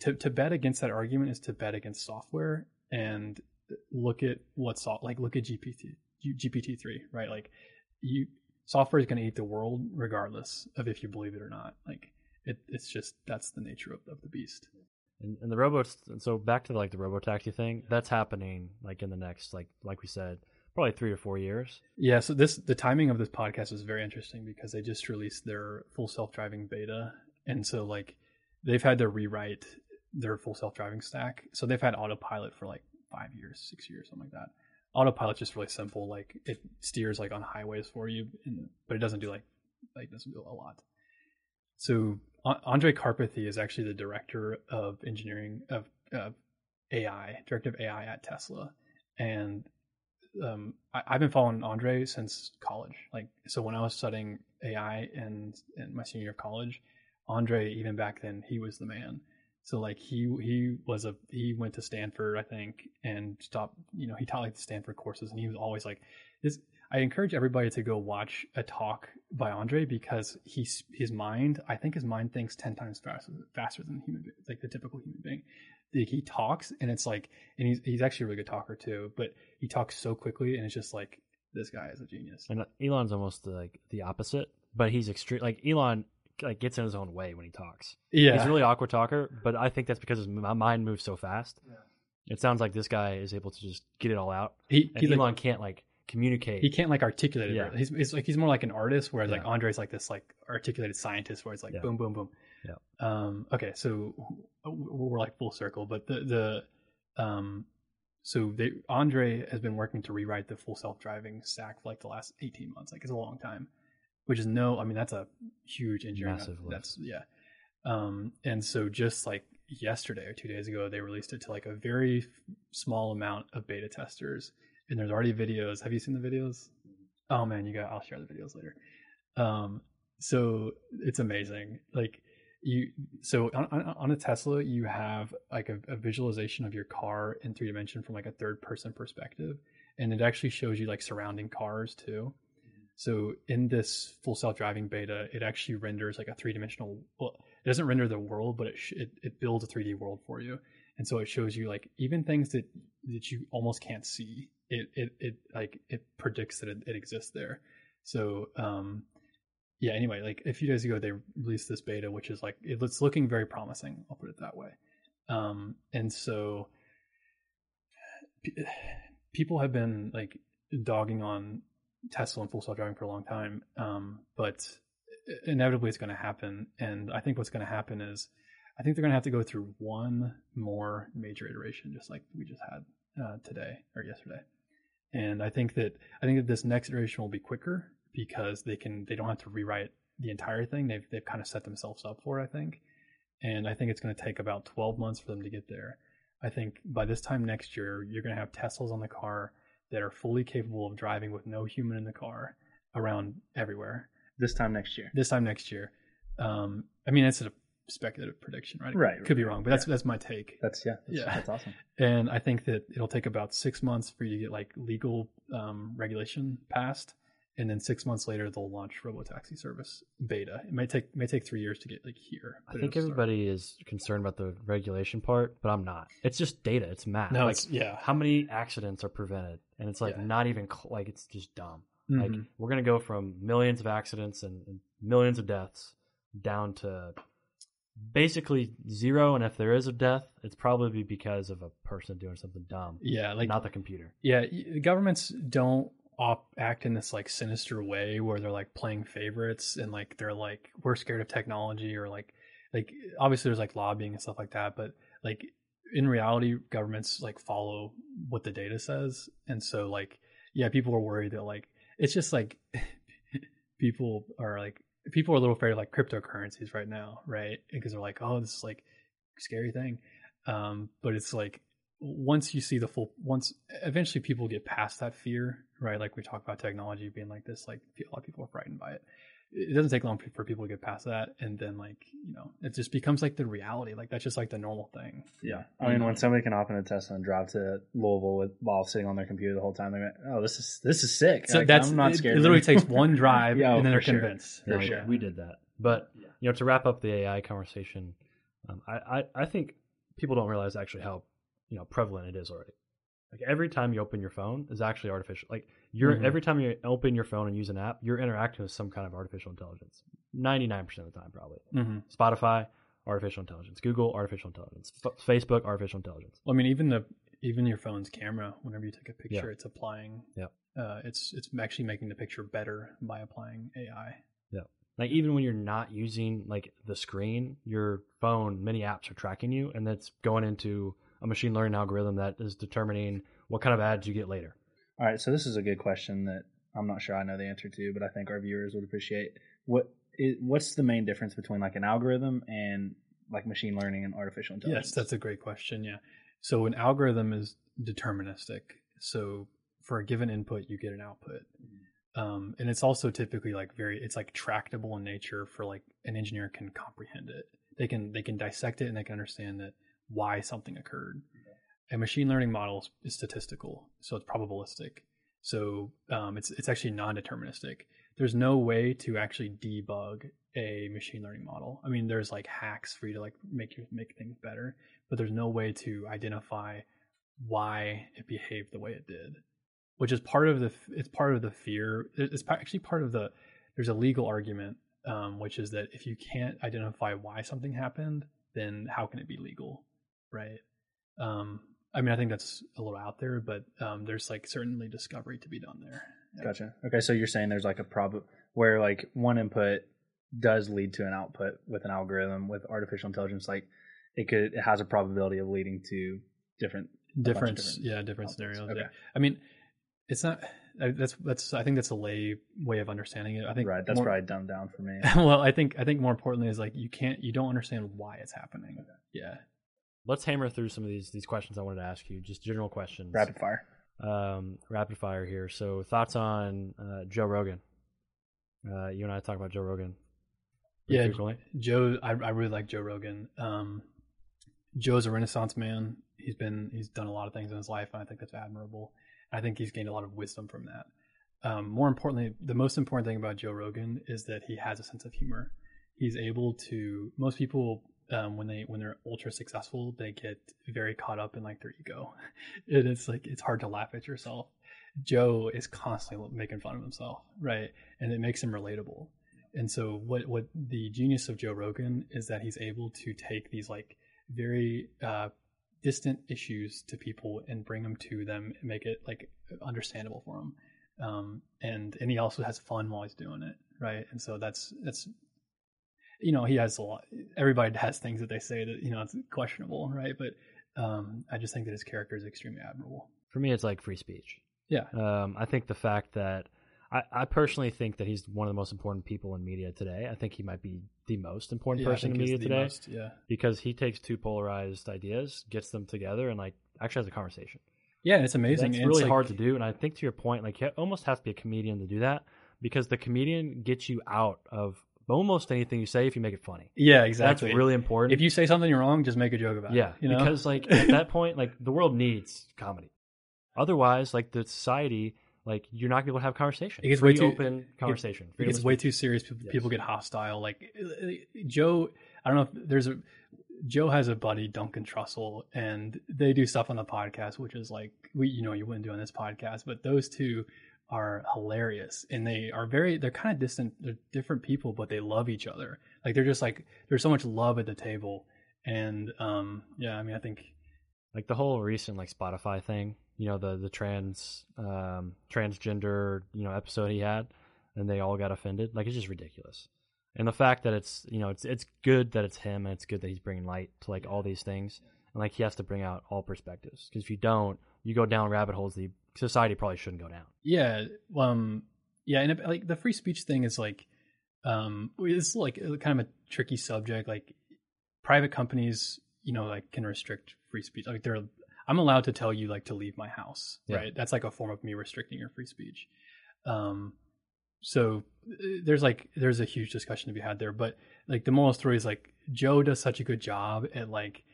to to bet against that argument is to bet against software and look at what's like look at GPT GPT three right? Like you software is going to eat the world regardless of if you believe it or not like it, it's just that's the nature of, of the beast And, and the robots. And so back to like the robotaxi thing, that's happening like in the next like like we said, probably three to four years. Yeah, so this the timing of this podcast is very interesting because they just released their full self-driving beta and so like they've had to rewrite their full self-driving stack. So they've had autopilot for like 5 years, 6 years, something like that. Autopilot's just really simple like it steers like on highways for you and, but it doesn't do like like doesn't do a lot. So Andrej Karpathy is actually the director of engineering of uh, AI, director of AI at Tesla and um, I, I've been following Andrej since college. Like, so when I was studying AI in, in my senior year of college, Andrej, even back then, he was the man. So like he he was a he went to Stanford, I think, and stopped. You know, he taught like the Stanford courses, and he was always like this. I encourage everybody to go watch a talk by Andrej because he's his mind. I think his mind thinks ten times faster faster than human like the typical human being. Like, he talks, and it's like, and he's he's actually a really good talker too. But he talks so quickly, and it's just like this guy is a genius. And Elon's almost like the opposite, but he's extreme. Like Elon like gets in his own way when he talks. Yeah, He's a really awkward talker, but I think that's because his my mind moves so fast. It sounds like this guy is able to just get it all out, he and he's Elon like, can't like communicate. he can't like articulate it. Yeah. He's, he's like he's more like an artist, whereas like Yeah. Andrej's like this like articulated scientist, where it's like Yeah. boom, boom, boom. Yeah. Um. Okay, so we're like full circle, but the the um. So they Andrej has been working to rewrite the full self driving stack for like the last eighteen months. Like it's a long time, which is no. I mean that's a huge engineering. Massive. That's yeah. Um. And so just like yesterday or two days ago, they released it to like a very f- small amount of beta testers, and there's already videos. Have you seen the videos? Oh man, you got. I'll share the videos later. Um, so it's amazing. Like you, so on, on, on a Tesla, you have like a, a visualization of your car in three dimension from like a third person perspective, and it actually shows you like surrounding cars too. So in this full self driving beta, it actually renders like a three dimensional. Well, it doesn't render the world, but it, sh- it it builds a three D world for you, and so it shows you like even things that that you almost can't see. It it it like it predicts that it, it exists there. So um, yeah. Anyway, like a few days ago, they released this beta, which is like it, it's looking very promising. I'll put it that way. Um, and so people have been like dogging on Tesla and full self driving for a long time, um, but inevitably it's going to happen. And I think what's going to happen is, I think they're going to have to go through one more major iteration, just like we just had uh, today or yesterday. And I think that I think that this next iteration will be quicker because they can they don't have to rewrite the entire thing. They've they've kind of set themselves up for it, I think. And I think it's going to take about 12 months for them to get there. I think by this time next year, you're going to have Teslas on the car that are fully capable of driving with no human in the car around everywhere. This time next year. This time next year. Um, I mean, it's a speculative prediction, right? Right, Could be wrong, but that's that's my take. That's yeah. That's, Yeah. That's awesome. And I think that it'll take about six months for you to get like legal um, regulation passed, and then six months later they'll launch robotaxi service beta. It might take may take three years to get like here. I think it'll start. everybody is concerned about the regulation part, but I'm not. It's just data. It's math. No, like it's yeah. how many accidents are prevented, and it's like Yeah. not even like it's just dumb. Like Mhm. we're gonna go from millions of accidents and, and millions of deaths down to basically zero. And if there is a death, it's probably because of a person doing something dumb, yeah, like not the computer. yeah, governments don't op- act in this like sinister way where they're like playing favorites and like they're like we're scared of technology or like like obviously there's like lobbying and stuff like that, but like in reality, governments like follow what the data says, and so like yeah, people are worried that like it's just like people are like people are a little afraid of like cryptocurrencies right now, right? Because they're like, oh, this is like scary thing, um, but it's like once you see the full once eventually people get past that fear right like we talk about technology being like this like a lot of people are frightened by it it doesn't take long for people to get past that and then like you know it just becomes like the reality like that's just like the normal thing Yeah. I mean, when somebody can hop in a Tesla and drive to Louisville with while sitting on their computer the whole time, they're like, "Oh, this is this is sick." so Like, that's I'm not it, scared. it literally takes one drive Yeah, and then they're sure. convinced For Like, sure. We did that, but you know, to wrap up the AI conversation, um, I, I I think people don't realize actually how you know prevalent it is already. Like every time you open your phone is actually artificial. Like you're Mhm. every time you open your phone and use an app, you're interacting with some kind of artificial intelligence. Ninety nine percent of the time, probably. hmm Spotify, artificial intelligence. Google, artificial intelligence. F- Facebook, artificial intelligence. i mean even the even your phone's camera whenever you take a picture Yeah. it's applying Yep. uh it's it's actually making the picture better by applying ai Yeah. Like even when you're not using like the screen, your phone, many apps are tracking you, and that's going into a machine learning algorithm that is determining what kind of ads you get later. All right, so this is a good question that I'm not sure I know the answer to, but I think our viewers would appreciate. What is, what's the main difference between like an algorithm and like machine learning and artificial intelligence? Yes, that's a great question. Yeah. So an algorithm is deterministic. So for a given input, you get an output. Um, and it's also typically like very, it's like tractable in nature for like an engineer can comprehend it. They can, they can dissect it and they can understand that why something occurred. A machine learning model is- is statistical. So it's probabilistic. So um, it's, it's actually non-deterministic. There's no way to actually debug a machine learning model. I mean, there's like hacks for you to like make you make things better, but there's no way to identify why it behaved the way it did, which is part of the it's part of the fear. It's actually part of the there's a legal argument, um, which is that if you can't identify why something happened, then how can it be legal, right? Um, I mean, I think that's a little out there, but um, there's like certainly discovery to be done there. Yeah. Gotcha. Okay, so you're saying there's like a prob where like one input does lead to an output with an algorithm with artificial intelligence, like it could it has a probability of leading to different different, different yeah different outputs. scenarios Okay. yeah. i mean it's not I- that's that's i think that's a lay way of understanding it i think right. That's more, probably dumbed down for me. well i think i think more importantly is like you can't you don't understand why it's happening yeah Let's hammer through some of these these questions I wanted to ask you, just general questions. Rapid fire. um, rapid fire here. So thoughts on uh, Joe Rogan? Uh, you and I talk about Joe Rogan. Yeah, frequently. Joe, I, I really like Joe Rogan. Um, Joe's a Renaissance man. He's been he's done a lot of things in his life, and I think that's admirable. I think he's gained a lot of wisdom from that. Um, more importantly, the most important thing about Joe Rogan is that he has a sense of humor. He's able to. Most people, um, when they when they're ultra successful, they get very caught up in like their ego. It is like it's hard to laugh at yourself. Joe is constantly making fun of himself, right? And it makes him relatable. And so what what the genius of Joe Rogan is that he's able to take these like very uh, distant issues to people and bring them to them and make it like understandable for them. Um, and and he also has fun while he's doing it, right? And so that's that's you know he has a lot. Everybody has things that they say that you know it's questionable, right? But um, I just think that his character is extremely admirable. For me, it's like free speech. Yeah. Um, I think the fact that I, I personally think that he's one of the most important people in media today. I think he might be the most important Yeah, person in media today most- yeah. because he takes two polarized ideas, gets them together, and like actually has a conversation. Yeah, it's amazing. It's really like- hard to do, and I think to your point, like you almost have to be a comedian to do that because the comedian gets you out of almost anything you say if you make it funny. Yeah, exactly. That's really important. if you say something wrong, just make a joke about yeah, it. You know? because like at that point, like the world needs comedy. Otherwise, like the society, like you're not going to be able to have conversation. It gets Free, way too- open conversation. it gets way too serious. People, Yes. people get hostile. Like Joe, I don't know if there's a Joe has a buddy Duncan Trussell, and they do stuff on the podcast, which is like we, you know, you wouldn't do on this podcast, but those two are hilarious, and they are very. They're kind of distant. They're different people, but they love each other. Like they're just like there's so much love at the table, and um, yeah, I mean, I think like the whole recent like Spotify thing. You know the the trans um, transgender you know episode he had, and they all got offended. Like it's just ridiculous. And the fact that it's you know it's it's good that it's him and it's good that he's bringing light to like all these things and like he has to bring out all perspectives because if you don't you go down rabbit holes the society probably shouldn't go down. Yeah, um, yeah, and it, like the free speech thing is like, um, it's like kind of a tricky subject. Like, private companies, you know, like can restrict free speech. Like, they're, I'm allowed to tell you like to leave my house, Yeah. right? That's like a form of me restricting your free speech. Um, so there's like there's a huge discussion to be had there, but like the moral story is like Joe does such a good job at like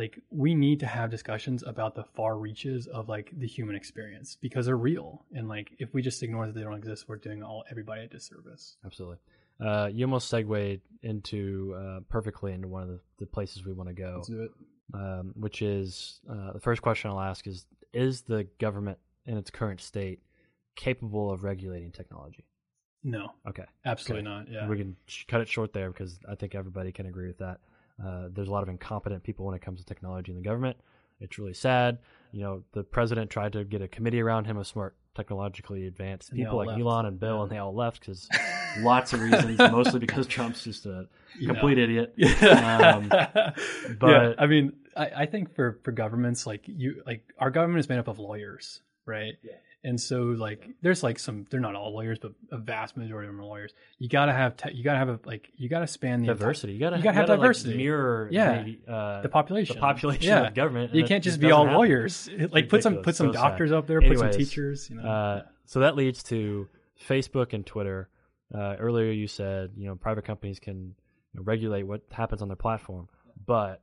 like we need to have discussions about the far reaches of like the human experience because they're real and like if we just ignore that they don't exist we're doing all everybody a disservice Absolutely. Uh, you almost segued into uh, perfectly into one of the, the places we want to go. let's do it um, which is uh, the first question I'll ask is Is the government in its current state capable of regulating technology? no Okay. absolutely Okay. not yeah We can sh- cut it short there because I think everybody can agree with that. Uh, there's a lot of incompetent people when it comes to technology in the government. It's really sad. You know, the president tried to get a committee around him of smart, technologically advanced And people like left. Elon and Bill, Yeah. and they all left because lots of reasons, mostly because Trump's just a You know. complete idiot. Um, yeah, I mean, I, I think for for governments, like you, like our government is made up of lawyers, right? Yeah. And so, like, there's like some, they're not all lawyers, but a vast majority of them are lawyers. You gotta have, te- you gotta have a like, you gotta span the entire- diversity. You gotta, You gotta have like, diversity. mirror Yeah. the, uh, the population, the population Yeah. of government. You can't just be all happen. lawyers. Like, put some put some So sad. doctors up there, put some teachers. You know, Uh, so that leads to Facebook and Twitter. Uh, earlier, you said you know private companies can you know, regulate what happens on their platform, but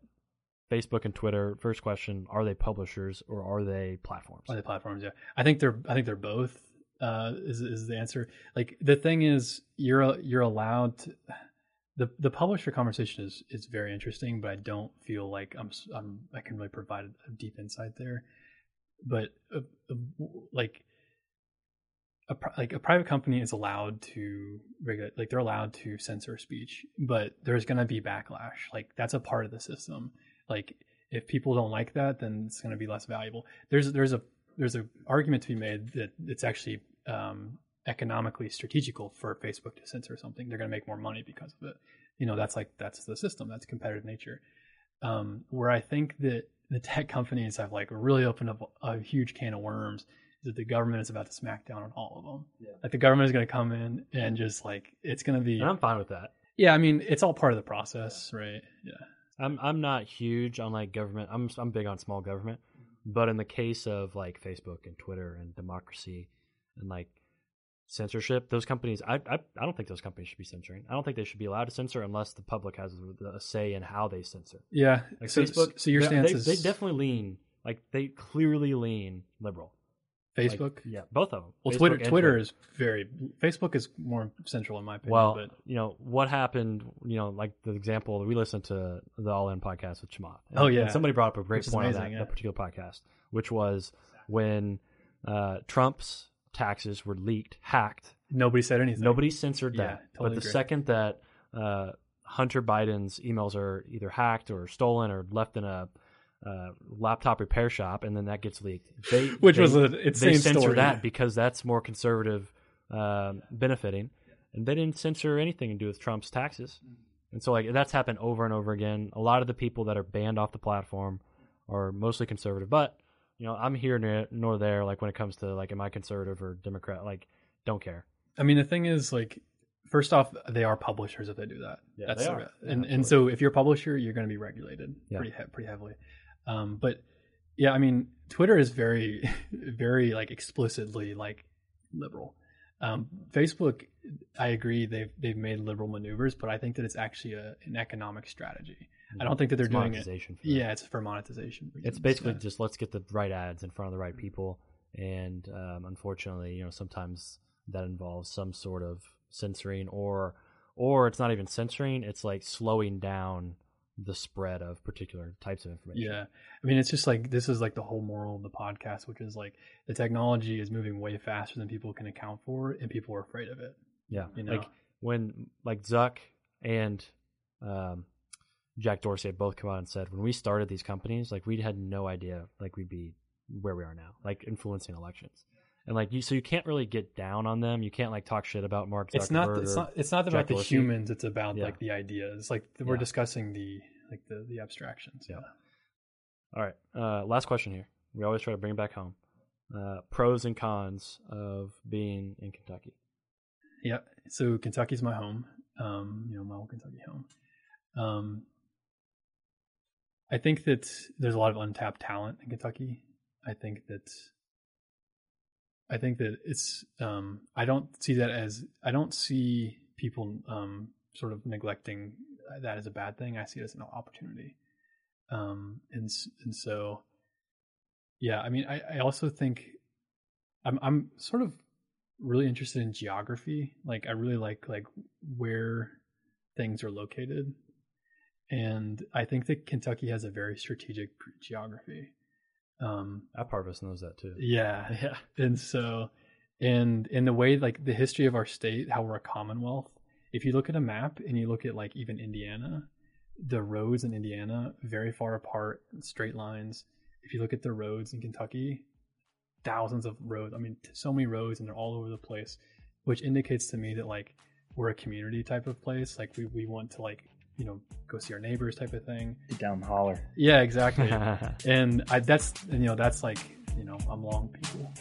Facebook and Twitter. First question: Are they publishers or are they platforms? Are they platforms. Yeah, I think they're I think they're both. Uh, is is the answer? Like the thing is, you're you're allowed to. The the publisher conversation is is very interesting, but I don't feel like I'm I'm I can really provide a deep insight there. But uh, uh, like. A, like a private company is allowed to regulate, like they're allowed to censor speech, but there's going to be backlash. Like that's a part of the system. Like if people don't like that, then it's going to be less valuable. There's there's a there's an argument to be made that it's actually um, economically strategical for Facebook to censor something. They're going to make more money because of it. You know, that's like that's the system. That's competitive nature. Um, where I think that the tech companies have like really opened up a huge can of worms is that the government is about to smack down on all of them. Yeah. Like the government is going to come in and just like it's going to be. And I'm fine with that. Yeah, I mean it's all part of the process, right? Yeah. I'm I'm not huge on like government. I'm I'm big on small government, But in the case of like Facebook and Twitter and democracy and like censorship, those companies, I, I, I don't think those companies should be censoring. I don't think they should be allowed to censor unless the public has a, a say in how they censor. Yeah. Like so, Facebook, so your stance they, is they definitely lean like they clearly lean liberal. Like, Facebook. yeah, both of them. well, Facebook Twitter and Twitter is very Facebook is more central in my opinion. Well, but you know what happened. You know, like the example we listened to the All In podcast with Chamath. And- Oh, yeah. and somebody brought up a great Which is point on that, yeah. that particular podcast, which was when uh, Trump's taxes were leaked, hacked. nobody said anything. Nobody censored Yeah, that. totally but the agree. second that uh, Hunter Biden's emails are either hacked or stolen or left in a uh, laptop repair shop, and then that gets leaked, they which they- was an they insane censor story. that because that's more conservative um, benefiting and they didn't censor anything to do with trump's taxes and so like that's happened over and over again a lot of the people that are banned off the platform are mostly conservative but you know i'm here nor, nor there like when it comes to like am i conservative or democrat like don't care I mean, the thing is, like, first off, they are publishers if they do that. Yeah, That's they the are. re- Yeah, and and so if you're a publisher, you're going to be regulated Yeah. pretty he- pretty heavily. Um, but yeah, I mean, Twitter is very, very like explicitly like liberal. Um, Facebook, I agree they've they've made liberal maneuvers, but I think that it's actually a, an economic strategy. I don't think that they're It's doing it. monetization for. Yeah, it's for monetization. it's basically Yeah. just let's get the right ads in front of the right people and um, unfortunately you know sometimes that involves some sort of censoring or or it's not even censoring it's like slowing down the spread of particular types of information Yeah. I mean, it's just like this is like the whole moral of the podcast, which is like the technology is moving way faster than people can account for, and people are afraid of it. yeah You know? like when like zuck and um, jack dorsey had both come out and said when we started these companies like we had no idea like we'd be where we are now like influencing elections and like you so you can't really get down on them you can't like talk shit about mark It's not. Zuckerberg It's not. It's not Jack about the Dorsey. humans. It's about Yeah. like the ideas. Like we're Yeah. discussing the like the the abstractions. Yeah. All right. Uh, last question here. We always try to bring it back home. Uh, pros and cons of being in Kentucky. Yeah. So Kentucky's my home. Um, you know, my old Kentucky home. Um, I think that there's a lot of untapped talent in Kentucky. I think that I think that it's um I don't see that as I don't see people um sort of neglecting that as a bad thing. I see it as an opportunity. Um and and so yeah, I mean I, I also think I'm I'm sort of really interested in geography. Like I really like like where things are located. And I think that Kentucky has a very strategic geography. Um That part of us knows that too. yeah. Yeah. And so and in the way like the history of our state, how we're a commonwealth, if you look at a map and you look at like even Indiana, the roads in Indiana very far apart, straight lines. If you look at the roads in Kentucky, thousands of roads. I mean, so many roads, and they're all over the place, which indicates to me that like we're a community type of place. Like we we want to like you know go see our neighbors type of thing. Get down and holler. Yeah, exactly. and I, that's and, you know that's like you know I'm long people.